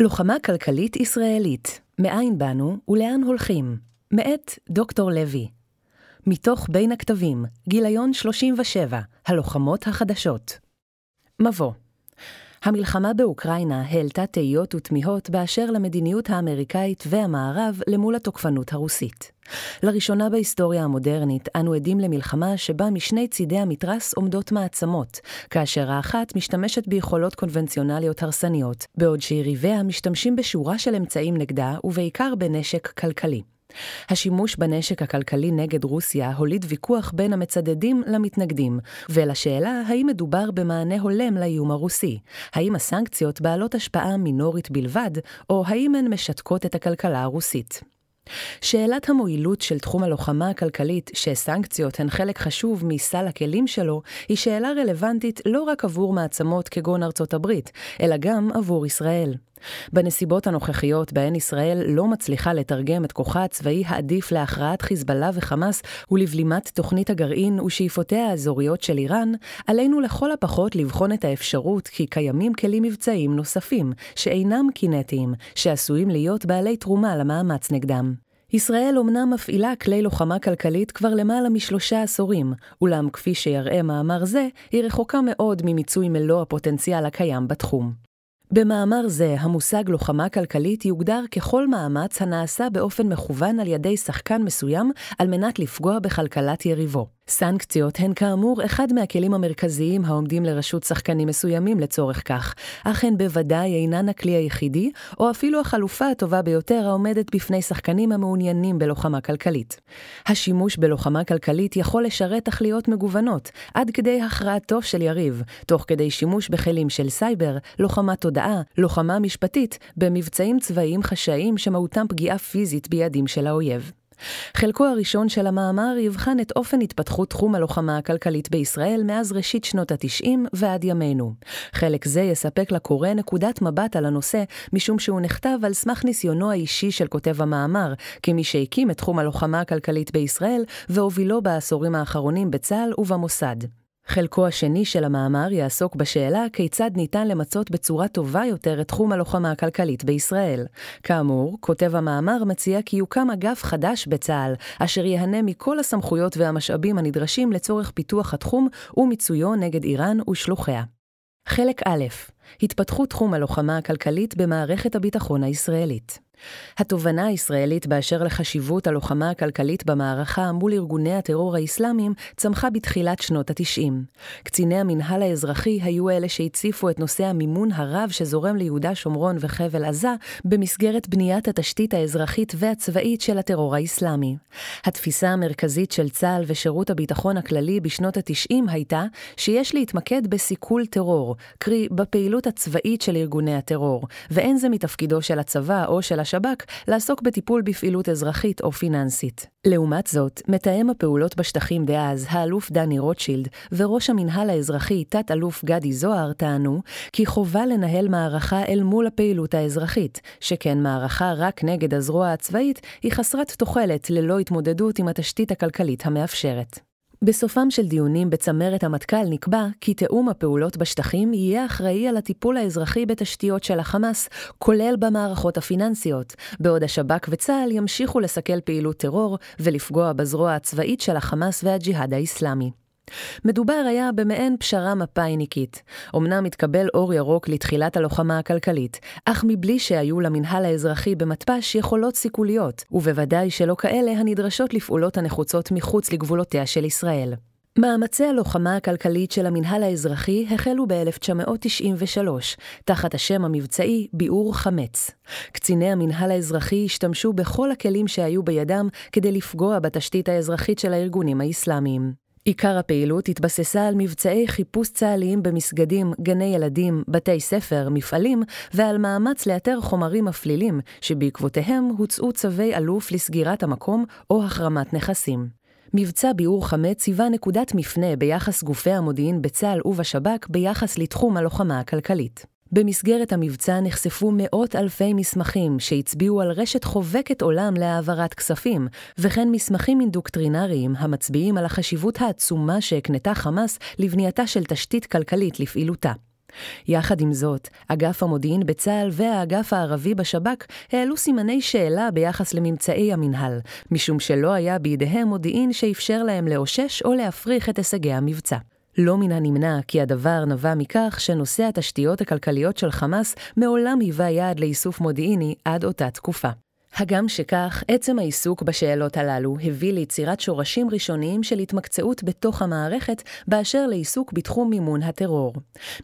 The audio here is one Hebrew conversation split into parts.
לוחמה כלכלית ישראלית, מאין באנו ולאן הולכים, מאת דוקטור לוי. מתוך בין הכתבים, גיליון 37, הלוחמות החדשות. מבוא המלחמה באוקראינה העלתה תהיות ותמיהות באשר למדיניות האמריקאית והמערב למול התוקפנות הרוסית. לראשונה בהיסטוריה המודרנית אנו עדים למלחמה שבה משני צידי המתרס עומדות מעצמות, כאשר האחת משתמשת ביכולות קונבנציונליות הרסניות, בעוד שיריביה משתמשים בשורה של אמצעים נגדה ובעיקר בנשק כלכלי. השימוש בנשק הכלכלי נגד רוסיה הוליד ויכוח בין המצדדים למתנגדים, ולשאלה האם מדובר במענה הולם לאיום הרוסי, האם הסנקציות בעלות השפעה מינורית בלבד, או האם הן משתקות את הכלכלה הרוסית. שאלת המועילות של תחום הלוחמה הכלכלית, שסנקציות הן חלק חשוב מסל הכלים שלו, היא שאלה רלוונטית לא רק עבור מעצמות כגון ארצות הברית, אלא גם עבור ישראל. בנסיבות הנוכחיות בהן ישראל לא מצליחה לתרגם את כוחה הצבאי העדיף להכרעת חיזבאללה וחמאס ולבלימת תוכנית הגרעין ושאיפותיה האזוריות של איראן, עלינו לכל הפחות לבחון את האפשרות כי קיימים כלים מבצעיים נוספים, שאינם קינטיים, שעשויים להיות בעלי תרומה למאמץ נגדם. ישראל אומנם מפעילה כלי לוחמה כלכלית כבר למעלה משלושה עשורים, אולם כפי שיראה מאמר זה, היא רחוקה מאוד ממיצוי מלוא הפוטנציאל הקיים בתחום. במאמר זה, המושג לוחמה כלכלית יוגדר ככל מאמץ הנעשה באופן מכוון על ידי שחקן מסוים על מנת לפגוע בכלכלת יריבו. סנקציות הן כאמור אחד מהכלים המרכזיים העומדים לרשות שחקנים מסוימים לצורך כך, אך הן בוודאי אינן הכלי היחידי, או אפילו החלופה הטובה ביותר העומדת בפני שחקנים המעוניינים בלוחמה כלכלית. השימוש בלוחמה כלכלית יכול לשרת תכליות מגוונות, עד כדי הכרעתו של יריב, תוך כדי שימוש בכלים של סייבר, לוחמה תודעה, לוחמה משפטית, במבצעים צבאיים חשאיים שמהותם פגיעה פיזית בידים של האויב. חלקו הראשון של המאמר יבחן את אופן התפתחות תחום הלוחמה הכלכלית בישראל מאז ראשית שנות ה-90 ועד ימינו. חלק זה יספק לקורא נקודת מבט על הנושא, משום שהוא נכתב על סמך ניסיונו האישי של כותב המאמר, כמי שהקים את תחום הלוחמה הכלכלית בישראל והובילו בעשורים האחרונים בצה"ל ובמוסד. חלקו השני של המאמר יעסוק בשאלה כיצד ניתן למצות בצורה טובה יותר את תחום הלוחמה הכלכלית בישראל. כאמור, כותב המאמר מציע כי יוקם אגף חדש בצה"ל, אשר ייהנה מכל הסמכויות והמשאבים הנדרשים לצורך פיתוח התחום ומיצויו נגד איראן ושלוחיה. חלק א' התפתחות תחום הלוחמה הכלכלית במערכת הביטחון הישראלית. התובנה הישראלית באשר לחשיבות הלוחמה הכלכלית במערכה מול ארגוני הטרור האסלאמיים צמחה בתחילת שנות ה-90. קציני המינהל האזרחי היו אלה שהציפו את נושא המימון הרב שזורם ליהודה, שומרון וחבל עזה במסגרת בניית התשתית האזרחית והצבאית של הטרור האסלאמי. התפיסה המרכזית של צה"ל ושירות הביטחון הכללי בשנות ה-90 הייתה שיש להתמקד בסיכול טרור, קרי בפעילות הצבאית של ארגוני הטרור, ואין זה מתפקידו של הצבא או של השב"כ לעסוק בטיפול בפעילות אזרחית או פיננסית. לעומת זאת, מתאם הפעולות בשטחים דאז, האלוף דני רוטשילד, וראש המינהל האזרחי, תת-אלוף גדי זוהר, טענו כי חובה לנהל מערכה אל מול הפעילות האזרחית, שכן מערכה רק נגד הזרוע הצבאית היא חסרת תוחלת ללא התמודדות עם התשתית הכלכלית המאפשרת. בסופם של דיונים בצמרת המטכ"ל נקבע כי תיאום הפעולות בשטחים יהיה אחראי על הטיפול האזרחי בתשתיות של החמאס, כולל במערכות הפיננסיות, בעוד השב"כ וצה"ל ימשיכו לסכל פעילות טרור ולפגוע בזרוע הצבאית של החמאס והג'יהאד האסלאמי. מדובר היה במעין פשרה מפאיניקית. אמנם התקבל אור ירוק לתחילת הלוחמה הכלכלית, אך מבלי שהיו למינהל האזרחי במתפ"ש יכולות סיכוליות, ובוודאי שלא כאלה הנדרשות לפעולות הנחוצות מחוץ לגבולותיה של ישראל. מאמצי הלוחמה הכלכלית של המינהל האזרחי החלו ב-1993, תחת השם המבצעי ביעור חמץ. קציני המינהל האזרחי השתמשו בכל הכלים שהיו בידם כדי לפגוע בתשתית האזרחית של הארגונים האסלאמיים. עיקר הפעילות התבססה על מבצעי חיפוש צה"ליים במסגדים, גני ילדים, בתי ספר, מפעלים, ועל מאמץ לאתר חומרים מפלילים, שבעקבותיהם הוצאו צווי אלוף לסגירת המקום או החרמת נכסים. מבצע ביעור חמץ היווה נקודת מפנה ביחס גופי המודיעין בצה"ל ובשב"כ ביחס לתחום הלוחמה הכלכלית. במסגרת המבצע נחשפו מאות אלפי מסמכים שהצביעו על רשת חובקת עולם להעברת כספים, וכן מסמכים אינדוקטרינריים המצביעים על החשיבות העצומה שהקנתה חמאס לבנייתה של תשתית כלכלית לפעילותה. יחד עם זאת, אגף המודיעין בצה"ל והאגף הערבי בשב"כ העלו סימני שאלה ביחס לממצאי המינהל, משום שלא היה בידיהם מודיעין שאפשר להם לאושש או להפריך את הישגי המבצע. לא מן הנמנע כי הדבר נבע מכך שנושא התשתיות הכלכליות של חמאס מעולם היווה יעד לאיסוף מודיעיני עד אותה תקופה. הגם שכך, עצם העיסוק בשאלות הללו הביא ליצירת שורשים ראשוניים של התמקצעות בתוך המערכת באשר לעיסוק בתחום מימון הטרור.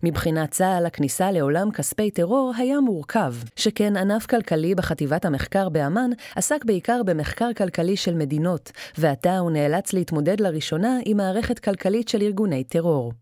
מבחינת צה"ל, הכניסה לעולם כספי טרור היה מורכב, שכן ענף כלכלי בחטיבת המחקר באמ"ן עסק בעיקר במחקר כלכלי של מדינות, ועתה הוא נאלץ להתמודד לראשונה עם מערכת כלכלית של ארגוני טרור.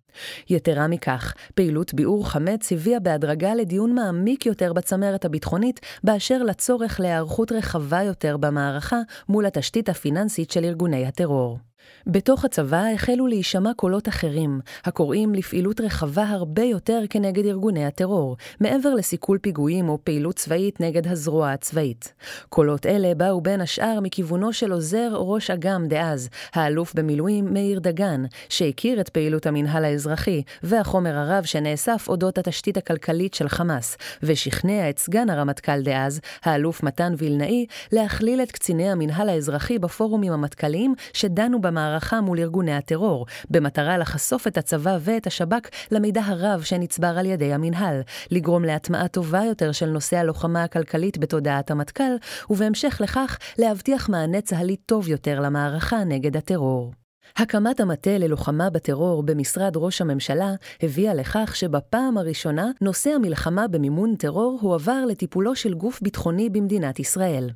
יתרה מכך, פעילות ביעור חמץ הביאה בהדרגה לדיון מעמיק יותר בצמרת הביטחונית, באשר לצורך להיערכות רחבה יותר במערכה מול התשתית הפיננסית של ארגוני הטרור. בתוך הצבא החלו להישמע קולות אחרים, הקוראים לפעילות רחבה הרבה יותר כנגד ארגוני הטרור, מעבר לסיכול פיגועים או פעילות צבאית נגד הזרוע הצבאית. קולות אלה באו בין השאר מכיוונו של עוזר ראש אג"ם דאז, האלוף במילואים מאיר דגן, שהכיר את פעילות המינהל האזרחי והחומר הרב שנאסף אודות התשתית הכלכלית של חמאס, ושכנע את סגן הרמטכ"ל דאז, האלוף מתן וילנאי, להכליל את קציני המינהל האזרחי בפורומים המטכ"ליים שדנו במערכה מול ארגוני הטרור, במטרה לחשוף את הצבא ואת השב"כ למידע הרב שנצבר על ידי המינהל, לגרום להטמעה טובה יותר של נושא הלוחמה הכלכלית בתודעת המטכ"ל, ובהמשך לכך להבטיח מענה צה"לי טוב יותר למערכה נגד הטרור. הקמת המטה ללוחמה בטרור במשרד ראש הממשלה הביאה לכך שבפעם הראשונה נושא המלחמה במימון טרור הועבר לטיפולו של גוף ביטחוני במדינת ישראל.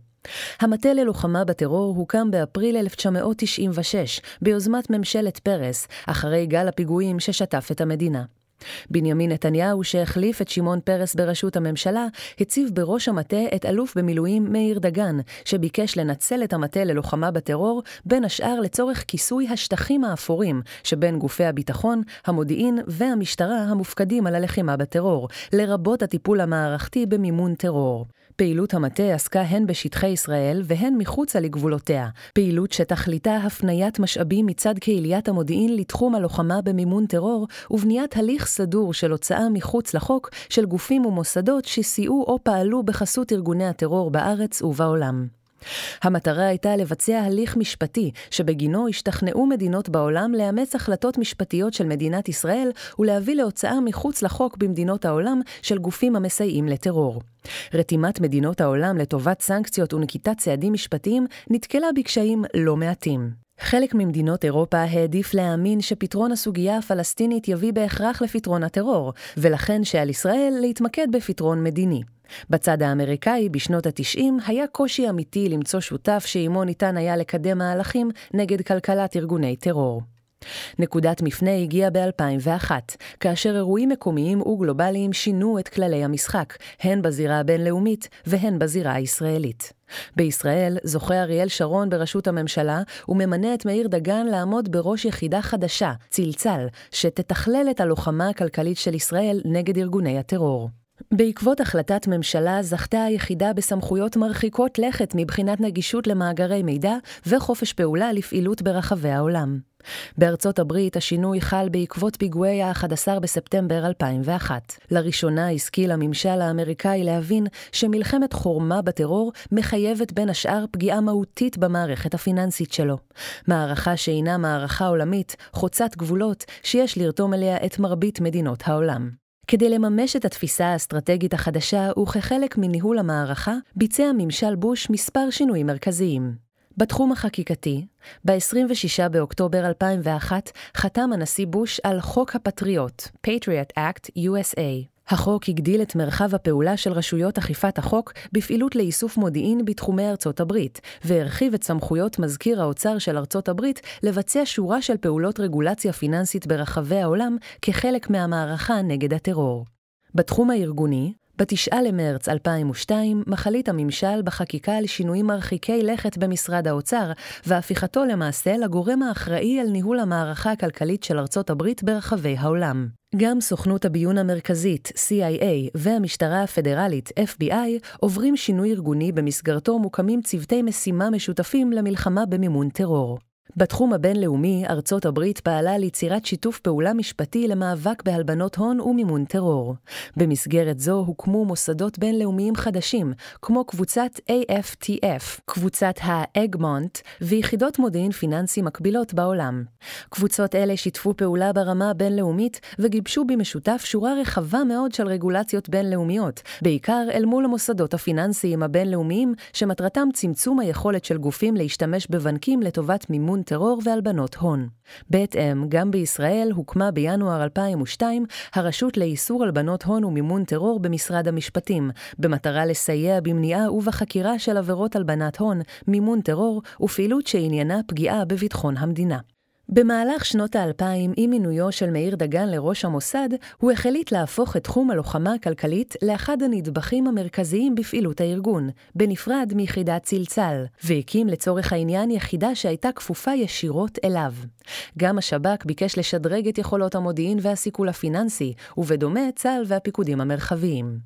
המטה ללוחמה בטרור הוקם באפריל 1996 ביוזמת ממשלת פרס, אחרי גל הפיגועים ששטף את המדינה. בנימין נתניהו, שהחליף את שמעון פרס בראשות הממשלה, הציב בראש המטה את אלוף במילואים מאיר דגן, שביקש לנצל את המטה ללוחמה בטרור, בין השאר לצורך כיסוי השטחים האפורים שבין גופי הביטחון, המודיעין והמשטרה המופקדים על הלחימה בטרור, לרבות הטיפול המערכתי במימון טרור. פעילות המטה עסקה הן בשטחי ישראל והן מחוצה לגבולותיה, פעילות שתכליתה הפניית משאבים מצד קהיליית המודיעין לתחום הלוחמה במימון טרור ובניית הליך סדור של הוצאה מחוץ לחוק של גופים ומוסדות שסייעו או פעלו בחסות ארגוני הטרור בארץ ובעולם. המטרה הייתה לבצע הליך משפטי, שבגינו השתכנעו מדינות בעולם לאמץ החלטות משפטיות של מדינת ישראל ולהביא להוצאה מחוץ לחוק במדינות העולם של גופים המסייעים לטרור. רתימת מדינות העולם לטובת סנקציות ונקיטת צעדים משפטיים נתקלה בקשיים לא מעטים. חלק ממדינות אירופה העדיף להאמין שפתרון הסוגיה הפלסטינית יביא בהכרח לפתרון הטרור, ולכן שעל ישראל להתמקד בפתרון מדיני. בצד האמריקאי, בשנות ה-90, היה קושי אמיתי למצוא שותף שעימו ניתן היה לקדם מהלכים נגד כלכלת ארגוני טרור. נקודת מפנה הגיעה ב-2001, כאשר אירועים מקומיים וגלובליים שינו את כללי המשחק, הן בזירה הבינלאומית והן בזירה הישראלית. בישראל זוכה אריאל שרון בראשות הממשלה וממנה את מאיר דגן לעמוד בראש יחידה חדשה, צלצל, שתתכלל את הלוחמה הכלכלית של ישראל נגד ארגוני הטרור. בעקבות החלטת ממשלה זכתה היחידה בסמכויות מרחיקות לכת מבחינת נגישות למאגרי מידע וחופש פעולה לפעילות ברחבי העולם. בארצות הברית השינוי חל בעקבות פיגועי ה-11 בספטמבר 2001. לראשונה השכיל הממשל האמריקאי להבין שמלחמת חורמה בטרור מחייבת בין השאר פגיעה מהותית במערכת הפיננסית שלו. מערכה שאינה מערכה עולמית, חוצת גבולות, שיש לרתום אליה את מרבית מדינות העולם. כדי לממש את התפיסה האסטרטגית החדשה וכחלק מניהול המערכה, ביצע ממשל בוש מספר שינויים מרכזיים. בתחום החקיקתי, ב-26 באוקטובר 2001 חתם הנשיא בוש על חוק הפטריוט, Patriot Act USA. החוק הגדיל את מרחב הפעולה של רשויות אכיפת החוק בפעילות לאיסוף מודיעין בתחומי ארצות הברית, והרחיב את סמכויות מזכיר האוצר של ארצות הברית לבצע שורה של פעולות רגולציה פיננסית ברחבי העולם כחלק מהמערכה נגד הטרור. בתחום הארגוני, ב-9 למרץ 2002 מחליט הממשל בחקיקה על שינויים מרחיקי לכת במשרד האוצר, והפיכתו למעשה לגורם האחראי על ניהול המערכה הכלכלית של ארצות הברית ברחבי העולם. גם סוכנות הביון המרכזית, CIA, והמשטרה הפדרלית, FBI, עוברים שינוי ארגוני במסגרתו מוקמים צוותי משימה משותפים למלחמה במימון טרור. בתחום הבינלאומי, ארצות הברית פעלה ליצירת שיתוף פעולה משפטי למאבק בהלבנות הון ומימון טרור. במסגרת זו הוקמו מוסדות בינלאומיים חדשים, כמו קבוצת AFTF, קבוצת האגמונט, ויחידות מודיעין פיננסי מקבילות בעולם. קבוצות אלה שיתפו פעולה ברמה הבינלאומית וגיבשו במשותף שורה רחבה מאוד של רגולציות בינלאומיות, בעיקר אל מול המוסדות הפיננסיים הבינלאומיים, שמטרתם צמצום היכולת של גופים להשתמש בבנקים לטובת מימון טרור והלבנות הון. בהתאם, גם בישראל הוקמה בינואר 2002 הרשות לאיסור הלבנות הון ומימון טרור במשרד המשפטים, במטרה לסייע במניעה ובחקירה של עבירות הלבנת הון, מימון טרור ופעילות שעניינה פגיעה בביטחון המדינה. במהלך שנות האלפיים, עם מינויו של מאיר דגן לראש המוסד, הוא החליט להפוך את תחום הלוחמה הכלכלית לאחד הנדבכים המרכזיים בפעילות הארגון, בנפרד מיחידת צלצל, והקים לצורך העניין יחידה שהייתה כפופה ישירות אליו. גם השב"כ ביקש לשדרג את יכולות המודיעין והסיכול הפיננסי, ובדומה צה"ל והפיקודים המרחביים.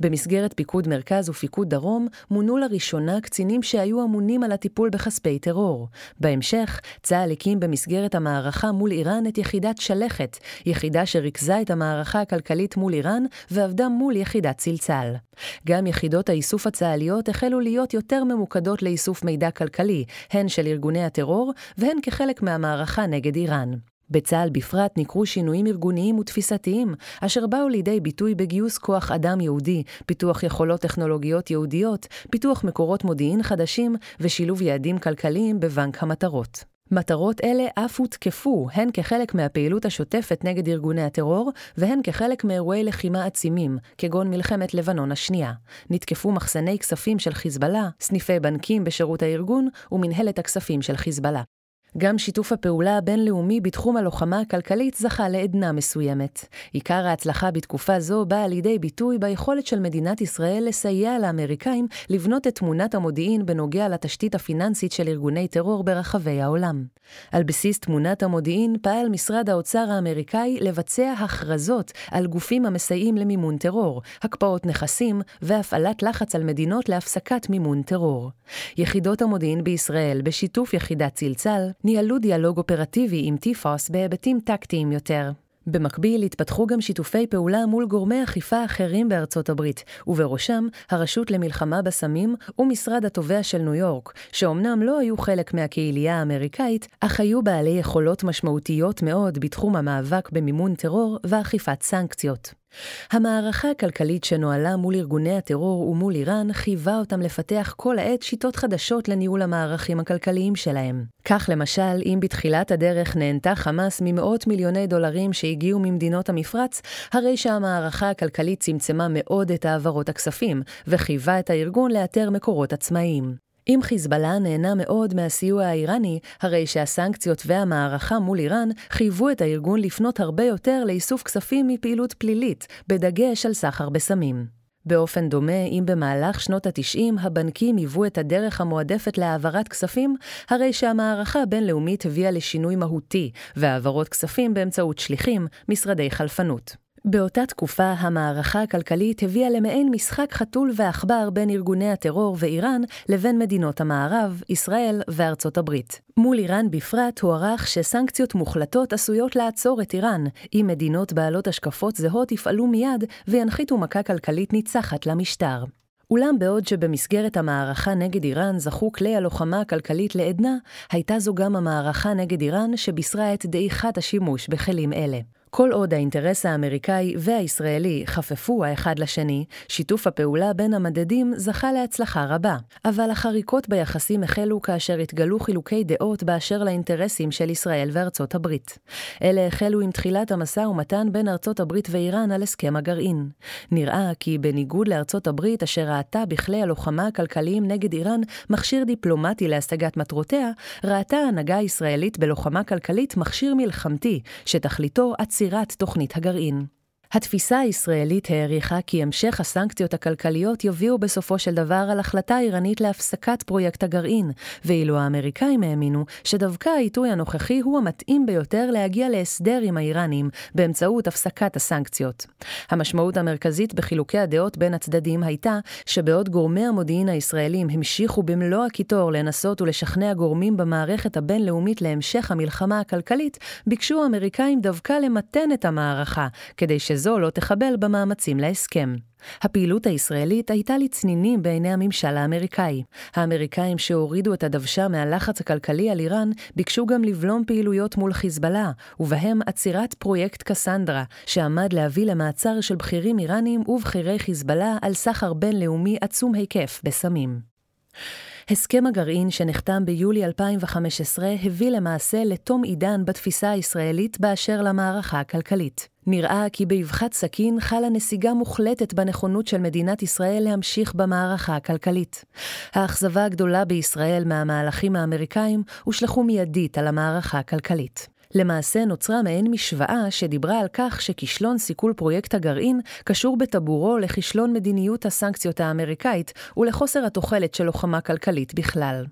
במסגרת פיקוד מרכז ופיקוד דרום, מונו לראשונה קצינים שהיו אמונים על הטיפול בכספי טרור. בהמשך, צה"ל הקים במסגרת המערכה מול איראן את יחידת שלכת, יחידה שריכזה את המערכה הכלכלית מול איראן ועבדה מול יחידת צלצל. גם יחידות האיסוף הצה"ליות החלו להיות יותר ממוקדות לאיסוף מידע כלכלי, הן של ארגוני הטרור והן כחלק מהמערכה נגד איראן. בצה"ל בפרט ניכרו שינויים ארגוניים ותפיסתיים, אשר באו לידי ביטוי בגיוס כוח אדם יהודי, פיתוח יכולות טכנולוגיות יהודיות, פיתוח מקורות מודיעין חדשים ושילוב יעדים כלכליים בבנק המטרות. מטרות אלה אף הותקפו, הן כחלק מהפעילות השוטפת נגד ארגוני הטרור, והן כחלק מאירועי לחימה עצימים, כגון מלחמת לבנון השנייה. נתקפו מחסני כספים של חיזבאללה, סניפי בנקים בשירות הארגון, ומנהלת הכספים של חיזבאללה. גם שיתוף הפעולה הבינלאומי בתחום הלוחמה הכלכלית זכה לעדנה מסוימת. עיקר ההצלחה בתקופה זו באה לידי ביטוי ביכולת של מדינת ישראל לסייע לאמריקאים לבנות את תמונת המודיעין בנוגע לתשתית הפיננסית של ארגוני טרור ברחבי העולם. על בסיס תמונת המודיעין פעל משרד האוצר האמריקאי לבצע הכרזות על גופים המסייעים למימון טרור, הקפאות נכסים והפעלת לחץ על מדינות להפסקת מימון טרור. יחידות המודיעין בישראל, בשיתוף יחידת צלצל, ניהלו דיאלוג אופרטיבי עם טיפוס בהיבטים טקטיים יותר. במקביל התפתחו גם שיתופי פעולה מול גורמי אכיפה אחרים בארצות הברית, ובראשם הרשות למלחמה בסמים ומשרד התובע של ניו יורק, שאומנם לא היו חלק מהקהילייה האמריקאית, אך היו בעלי יכולות משמעותיות מאוד בתחום המאבק במימון טרור ואכיפת סנקציות. המערכה הכלכלית שנוהלה מול ארגוני הטרור ומול איראן חייבה אותם לפתח כל העת שיטות חדשות לניהול המערכים הכלכליים שלהם. כך למשל, אם בתחילת הדרך נהנתה חמאס ממאות מיליוני דולרים שהגיעו ממדינות המפרץ, הרי שהמערכה הכלכלית צמצמה מאוד את העברות הכספים, וחייבה את הארגון לאתר מקורות עצמאיים. אם חיזבאללה נהנה מאוד מהסיוע האיראני, הרי שהסנקציות והמערכה מול איראן חייבו את הארגון לפנות הרבה יותר לאיסוף כספים מפעילות פלילית, בדגש על סחר בסמים. באופן דומה, אם במהלך שנות ה-90 הבנקים היוו את הדרך המועדפת להעברת כספים, הרי שהמערכה הבינלאומית הביאה לשינוי מהותי, והעברות כספים באמצעות שליחים, משרדי חלפנות. באותה תקופה המערכה הכלכלית הביאה למעין משחק חתול ועכבר בין ארגוני הטרור ואיראן לבין מדינות המערב, ישראל וארצות הברית. מול איראן בפרט הוערך שסנקציות מוחלטות עשויות לעצור את איראן, אם מדינות בעלות השקפות זהות יפעלו מיד וינחיתו מכה כלכלית ניצחת למשטר. אולם בעוד שבמסגרת המערכה נגד איראן זכו כלי הלוחמה הכלכלית לעדנה, הייתה זו גם המערכה נגד איראן שבישרה את דעיכת השימוש בכלים אלה. כל עוד האינטרס האמריקאי והישראלי חפפו האחד לשני, שיתוף הפעולה בין המדדים זכה להצלחה רבה. אבל החריקות ביחסים החלו כאשר התגלו חילוקי דעות באשר לאינטרסים של ישראל וארצות הברית. אלה החלו עם תחילת המשא ומתן בין ארצות הברית ואיראן על הסכם הגרעין. נראה כי בניגוד לארצות הברית, אשר ראתה בכלי הלוחמה הכלכליים נגד איראן מכשיר דיפלומטי להשגת מטרותיה, ראתה ההנהגה הישראלית בלוחמה כלכלית מכשיר מלחמתי, שתכליתו עצירת תוכנית הגרעין. התפיסה הישראלית העריכה כי המשך הסנקציות הכלכליות יביאו בסופו של דבר על החלטה איראנית להפסקת פרויקט הגרעין, ואילו האמריקאים האמינו שדווקא העיתוי הנוכחי הוא המתאים ביותר להגיע להסדר עם האיראנים באמצעות הפסקת הסנקציות. המשמעות המרכזית בחילוקי הדעות בין הצדדים הייתה שבעוד גורמי המודיעין הישראלים המשיכו במלוא הקיטור לנסות ולשכנע גורמים במערכת הבינלאומית להמשך המלחמה הכלכלית, ביקשו האמריקאים דווקא למתן את המערכה, כדי שזו לא תחבל במאמצים להסכם. הפעילות הישראלית הייתה לצנינים בעיני הממשל האמריקאי. האמריקאים שהורידו את הדוושה מהלחץ הכלכלי על איראן, ביקשו גם לבלום פעילויות מול חיזבאללה, ובהם עצירת פרויקט קסנדרה, שעמד להביא למעצר של בכירים איראנים ובכירי חיזבאללה על סחר בינלאומי עצום היקף בסמים. הסכם הגרעין שנחתם ביולי 2015 הביא למעשה לתום עידן בתפיסה הישראלית באשר למערכה הכלכלית. נראה כי באבחת סכין חלה נסיגה מוחלטת בנכונות של מדינת ישראל להמשיך במערכה הכלכלית. האכזבה הגדולה בישראל מהמהלכים האמריקאים הושלכו מיידית על המערכה הכלכלית. למעשה נוצרה מעין משוואה שדיברה על כך שכישלון סיכול פרויקט הגרעין קשור בטבורו לכישלון מדיניות הסנקציות האמריקאית ולחוסר התוחלת של לוחמה כלכלית בכלל.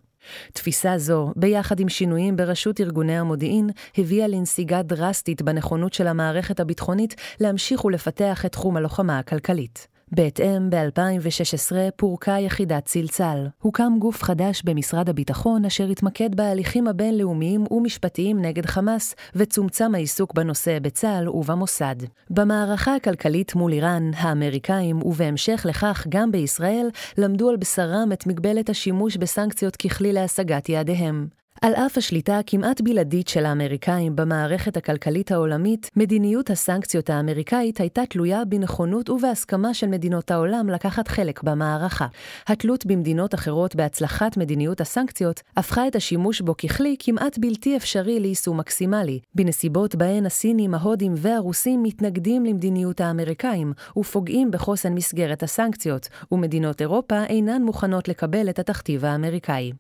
תפיסה זו, ביחד עם שינויים בראשות ארגוני המודיעין, הביאה לנסיגה דרסטית בנכונות של המערכת הביטחונית להמשיך ולפתח את תחום הלוחמה הכלכלית. בהתאם, ב-2016 פורקה יחידת צלצל. הוקם גוף חדש במשרד הביטחון אשר התמקד בהליכים הבינלאומיים ומשפטיים נגד חמאס, וצומצם העיסוק בנושא בצה"ל ובמוסד. במערכה הכלכלית מול איראן, האמריקאים, ובהמשך לכך גם בישראל, למדו על בשרם את מגבלת השימוש בסנקציות ככלי להשגת יעדיהם. על אף השליטה הכמעט בלעדית של האמריקאים במערכת הכלכלית העולמית, מדיניות הסנקציות האמריקאית הייתה תלויה בנכונות ובהסכמה של מדינות העולם לקחת חלק במערכה. התלות במדינות אחרות בהצלחת מדיניות הסנקציות הפכה את השימוש בו ככלי כמעט בלתי אפשרי ליישום מקסימלי, בנסיבות בהן הסינים, ההודים והרוסים מתנגדים למדיניות האמריקאים ופוגעים בחוסן מסגרת הסנקציות, ומדינות אירופה אינן מוכנות לקבל את התכתיב האמריקאי.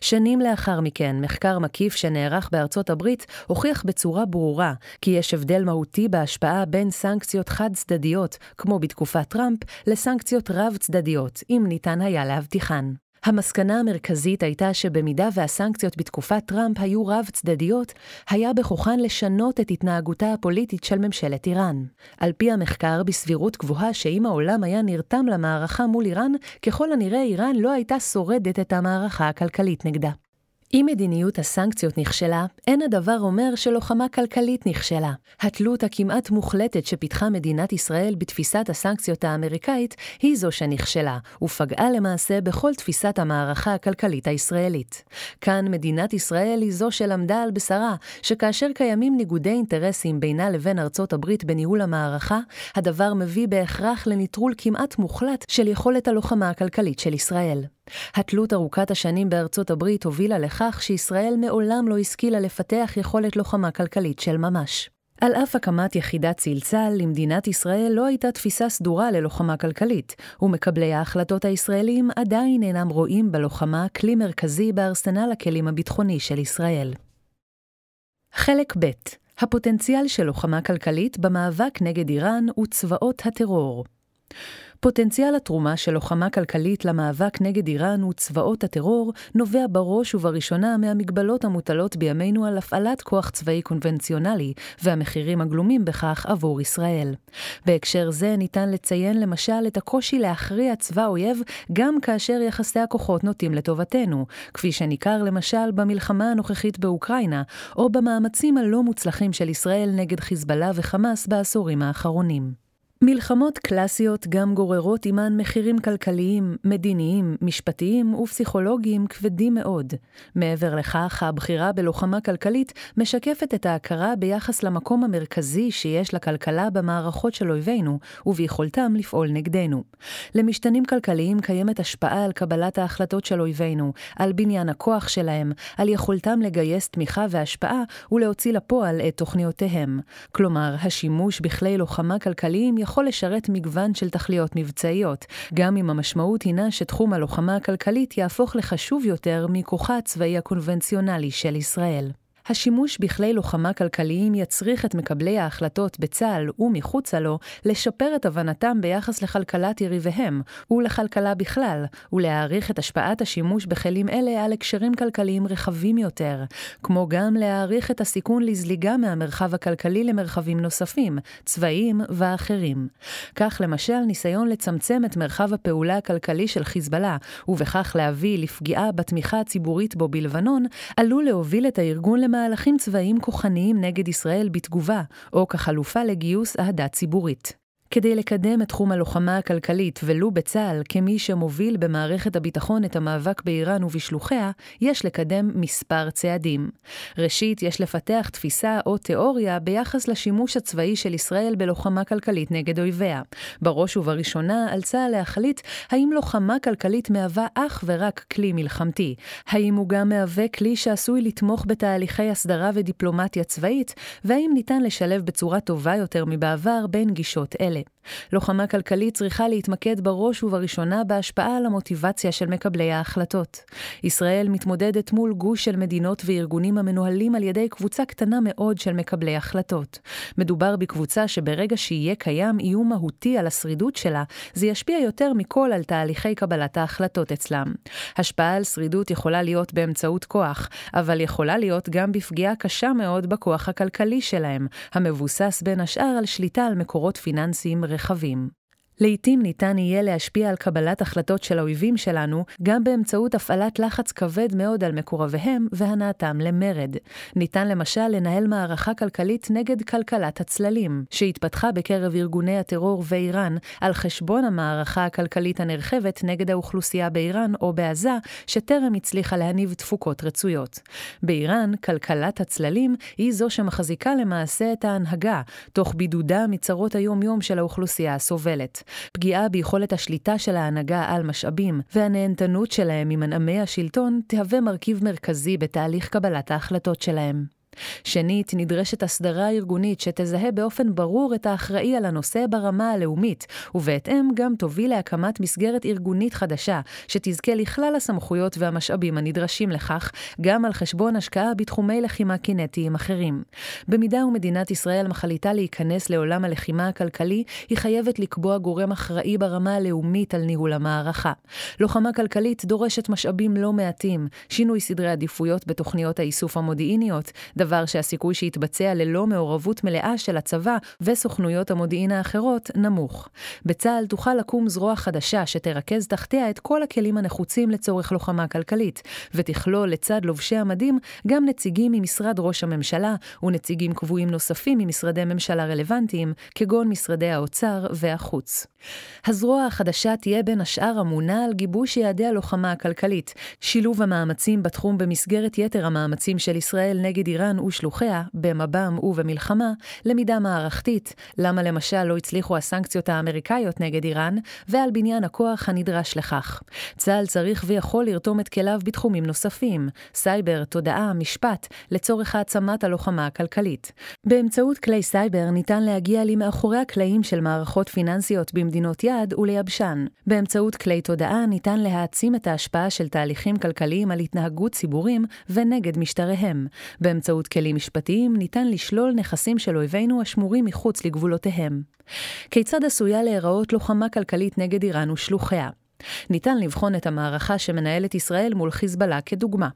שנים לאחר מכן, מחקר מקיף שנערך בארצות הברית הוכיח בצורה ברורה כי יש הבדל מהותי בהשפעה בין סנקציות חד-צדדיות, כמו בתקופת טראמפ, לסנקציות רב-צדדיות, אם ניתן היה להבטיחן. המסקנה המרכזית הייתה שבמידה והסנקציות בתקופת טראמפ היו רב-צדדיות, היה בכוחן לשנות את התנהגותה הפוליטית של ממשלת איראן. על פי המחקר, בסבירות גבוהה שאם העולם היה נרתם למערכה מול איראן, ככל הנראה איראן לא הייתה שורדת את המערכה הכלכלית נגדה. אם מדיניות הסנקציות נכשלה, אין הדבר אומר שלוחמה כלכלית נכשלה. התלות הכמעט מוחלטת שפיתחה מדינת ישראל בתפיסת הסנקציות האמריקאית היא זו שנכשלה, ופגעה למעשה בכל תפיסת המערכה הכלכלית הישראלית. כאן מדינת ישראל היא זו שלמדה על בשרה, שכאשר קיימים ניגודי אינטרסים בינה לבין ארצות הברית בניהול המערכה, הדבר מביא בהכרח לנטרול כמעט מוחלט של יכולת הלוחמה הכלכלית של ישראל. התלות ארוכת השנים בארצות הברית הובילה לכך שישראל מעולם לא השכילה לפתח יכולת לוחמה כלכלית של ממש. על אף הקמת יחידת צלצל, למדינת ישראל לא הייתה תפיסה סדורה ללוחמה כלכלית, ומקבלי ההחלטות הישראלים עדיין אינם רואים בלוחמה כלי מרכזי בארסנל הכלים הביטחוני של ישראל. חלק ב' הפוטנציאל של לוחמה כלכלית במאבק נגד איראן וצבאות הטרור. פוטנציאל התרומה של לוחמה כלכלית למאבק נגד איראן וצבאות הטרור נובע בראש ובראשונה מהמגבלות המוטלות בימינו על הפעלת כוח צבאי קונבנציונלי והמחירים הגלומים בכך עבור ישראל. בהקשר זה ניתן לציין למשל את הקושי להכריע צבא אויב גם כאשר יחסי הכוחות נוטים לטובתנו, כפי שניכר למשל במלחמה הנוכחית באוקראינה, או במאמצים הלא מוצלחים של ישראל נגד חיזבאללה וחמאס בעשורים האחרונים. מלחמות קלאסיות גם גוררות עימן מחירים כלכליים, מדיניים, משפטיים ופסיכולוגיים כבדים מאוד. מעבר לכך, הבחירה בלוחמה כלכלית משקפת את ההכרה ביחס למקום המרכזי שיש לכלכלה במערכות של אויבינו, וביכולתם לפעול נגדנו. למשתנים כלכליים קיימת השפעה על קבלת ההחלטות של אויבינו, על בניין הכוח שלהם, על יכולתם לגייס תמיכה והשפעה ולהוציא לפועל את תוכניותיהם. כלומר, השימוש בכלי לוחמה כלכליים יכול לשרת מגוון של תכליות מבצעיות, גם אם המשמעות הינה שתחום הלוחמה הכלכלית יהפוך לחשוב יותר מכוחה הצבאי הקונבנציונלי של ישראל. השימוש בכלי לוחמה כלכליים יצריך את מקבלי ההחלטות בצה"ל ומחוצה לו לשפר את הבנתם ביחס לכלכלת יריביהם ולכלכלה בכלל, ולהעריך את השפעת השימוש בכלים אלה על הקשרים כלכליים רחבים יותר, כמו גם להעריך את הסיכון לזליגה מהמרחב הכלכלי למרחבים נוספים, צבאיים ואחרים. כך למשל ניסיון לצמצם את מרחב הפעולה הכלכלי של חיזבאללה, ובכך להביא לפגיעה בתמיכה הציבורית בו בלבנון, עלול להוביל את הארגון למהלכים צבאיים כוחניים נגד ישראל בתגובה, או כחלופה לגיוס אהדה ציבורית. כדי לקדם את תחום הלוחמה הכלכלית, ולו בצה"ל, כמי שמוביל במערכת הביטחון את המאבק באיראן ובשלוחיה, יש לקדם מספר צעדים. ראשית, יש לפתח תפיסה או תיאוריה ביחס לשימוש הצבאי של ישראל בלוחמה כלכלית נגד אויביה. בראש ובראשונה, על צה"ל להחליט האם לוחמה כלכלית מהווה אך ורק כלי מלחמתי, האם הוא גם מהווה כלי שעשוי לתמוך בתהליכי הסדרה ודיפלומטיה צבאית, והאם ניתן לשלב בצורה טובה יותר מבעבר בין גישות אלה. Vale, לוחמה כלכלית צריכה להתמקד בראש ובראשונה בהשפעה על המוטיבציה של מקבלי ההחלטות. ישראל מתמודדת מול גוש של מדינות וארגונים המנוהלים על ידי קבוצה קטנה מאוד של מקבלי החלטות. מדובר בקבוצה שברגע שיהיה קיים איום מהותי על השרידות שלה, זה ישפיע יותר מכל על תהליכי קבלת ההחלטות אצלם. השפעה על שרידות יכולה להיות באמצעות כוח, אבל יכולה להיות גם בפגיעה קשה מאוד בכוח הכלכלי שלהם, המבוסס בין השאר על שליטה על מקורות פיננסיים פיננסיים רחבים. לעתים ניתן יהיה להשפיע על קבלת החלטות של האויבים שלנו גם באמצעות הפעלת לחץ כבד מאוד על מקורביהם והנאתם למרד. ניתן למשל לנהל מערכה כלכלית נגד כלכלת הצללים, שהתפתחה בקרב ארגוני הטרור ואיראן על חשבון המערכה הכלכלית הנרחבת נגד האוכלוסייה באיראן או בעזה, שטרם הצליחה להניב תפוקות רצויות. באיראן, כלכלת הצללים היא זו שמחזיקה למעשה את ההנהגה, תוך בידודה מצרות היום-יום של האוכלוסייה הסובלת. פגיעה ביכולת השליטה של ההנהגה על משאבים והנהנתנות שלהם ממנעמי השלטון תהווה מרכיב מרכזי בתהליך קבלת ההחלטות שלהם. שנית, נדרשת הסדרה ארגונית שתזהה באופן ברור את האחראי על הנושא ברמה הלאומית, ובהתאם גם תוביל להקמת מסגרת ארגונית חדשה, שתזכה לכלל הסמכויות והמשאבים הנדרשים לכך, גם על חשבון השקעה בתחומי לחימה קינטיים אחרים. במידה ומדינת ישראל מחליטה להיכנס לעולם הלחימה הכלכלי, היא חייבת לקבוע גורם אחראי ברמה הלאומית על ניהול המערכה. לוחמה כלכלית דורשת משאבים לא מעטים, שינוי סדרי עדיפויות בתוכניות האיסוף המודיעיניות, דבר שהסיכוי שיתבצע ללא מעורבות מלאה של הצבא וסוכנויות המודיעין האחרות נמוך. בצה"ל תוכל לקום זרוע חדשה שתרכז תחתיה את כל הכלים הנחוצים לצורך לוחמה כלכלית, ותכלול לצד לובשי המדים גם נציגים ממשרד ראש הממשלה ונציגים קבועים נוספים ממשרדי ממשלה רלוונטיים, כגון משרדי האוצר והחוץ. הזרוע החדשה תהיה בין השאר אמונה על גיבוש יעדי הלוחמה הכלכלית, שילוב המאמצים בתחום במסגרת יתר המאמצים של ישראל נגד איראן איראן ושלוחיה, במב"ם ובמלחמה, למידה מערכתית, למה למשל לא הצליחו הסנקציות האמריקאיות נגד איראן, ועל בניין הכוח הנדרש לכך. צה"ל צריך ויכול לרתום את כליו בתחומים נוספים, סייבר, תודעה, משפט, לצורך העצמת הלוחמה הכלכלית. באמצעות כלי סייבר ניתן להגיע למאחורי הקלעים של מערכות פיננסיות במדינות יעד ולשבשן. באמצעות כלי תודעה ניתן להעצים את ההשפעה של תהליכים כלכליים על התנהגות ציבורים ונגד משטריהם. באמצעות באמצעות כלים משפטיים ניתן לשלול נכסים של אויבינו השמורים מחוץ לגבולותיהם. כיצד עשויה להיראות לוחמה כלכלית נגד איראן ושלוחיה? ניתן לבחון את המערכה שמנהלת ישראל מול חיזבאללה כדוגמה.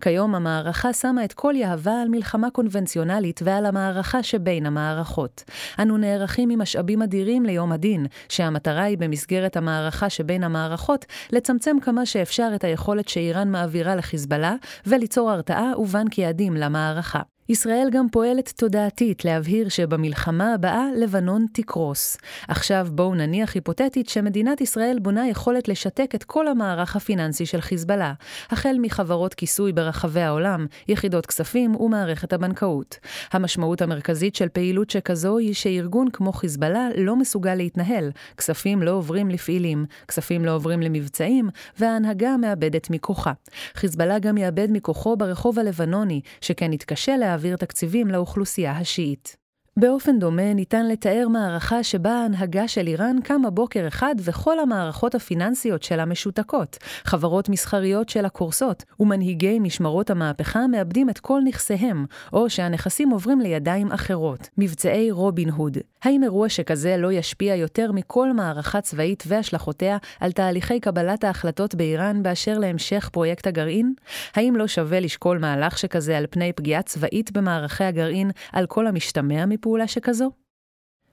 כיום המערכה שמה את כל יהבה על מלחמה קונבנציונלית ועל המערכה שבין המערכות. אנו נערכים עם משאבים אדירים ליום הדין, שהמטרה היא במסגרת המערכה שבין המערכות, לצמצם כמה שאפשר את היכולת שאיראן מעבירה לחיזבאללה, וליצור הרתעה ובנק יעדים למערכה. ישראל גם פועלת תודעתית להבהיר שבמלחמה הבאה לבנון תקרוס. עכשיו בואו נניח היפותטית שמדינת ישראל בונה יכולת לשתק את כל המערך הפיננסי של חיזבאללה, החל מחברות כיסוי ברחבי העולם, יחידות כספים ומערכת הבנקאות. המשמעות המרכזית של פעילות שכזו היא שארגון כמו חיזבאללה לא מסוגל להתנהל, כספים לא עוברים לפעילים, כספים לא עוברים למבצעים, וההנהגה מאבדת מכוחה. חיזבאללה גם יאבד מכוחו ברחוב הלבנוני, שכן יתקשה להעביר תקציבים לאוכלוסייה השיעית. באופן דומה ניתן לתאר מערכה שבה ההנהגה של איראן קמה בוקר אחד וכל המערכות הפיננסיות שלה משותקות, חברות מסחריות שלה קורסות, ומנהיגי משמרות המהפכה מאבדים את כל נכסיהם, או שהנכסים עוברים לידיים אחרות, מבצעי רובין הוד. האם אירוע שכזה לא ישפיע יותר מכל מערכה צבאית והשלכותיה על תהליכי קבלת ההחלטות באיראן באשר להמשך פרויקט הגרעין? האם לא שווה לשקול מהלך שכזה על פני פגיעה צבאית במערכי הגרעין על כל המשתמע מפעולה שכזו?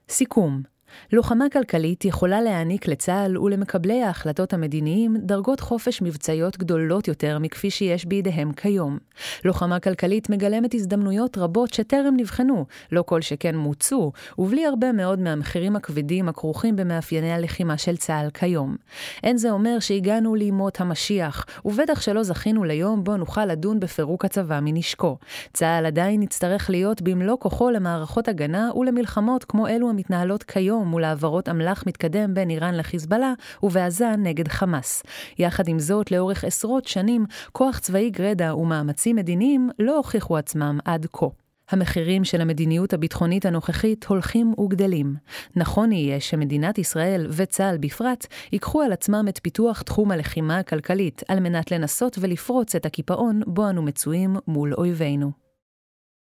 סיכום לוחמה כלכלית יכולה להעניק לצה"ל ולמקבלי ההחלטות המדיניים דרגות חופש מבצעיות גדולות יותר מכפי שיש בידיהם כיום. לוחמה כלכלית מגלמת הזדמנויות רבות שטרם נבחנו, לא כל שכן מוצו, ובלי הרבה מאוד מהמחירים הכבדים הכרוכים במאפייני הלחימה של צה"ל כיום. אין זה אומר שהגענו לימות המשיח, ובטח שלא זכינו ליום בו נוכל לדון בפירוק הצבא מנשקו. צה"ל עדיין יצטרך להיות במלוא כוחו למערכות הגנה ולמלחמות כמו אלו המתנהלות כיום מול העברות אמל"ח מתקדם בין איראן לחיזבאללה ובעזה נגד חמאס. יחד עם זאת, לאורך עשרות שנים, כוח צבאי גרדה ומאמצים מדיניים לא הוכיחו עצמם עד כה. המחירים של המדיניות הביטחונית הנוכחית הולכים וגדלים. נכון יהיה שמדינת ישראל וצה"ל בפרט ייקחו על עצמם את פיתוח תחום הלחימה הכלכלית על מנת לנסות ולפרוץ את הקיפאון בו אנו מצויים מול אויבינו.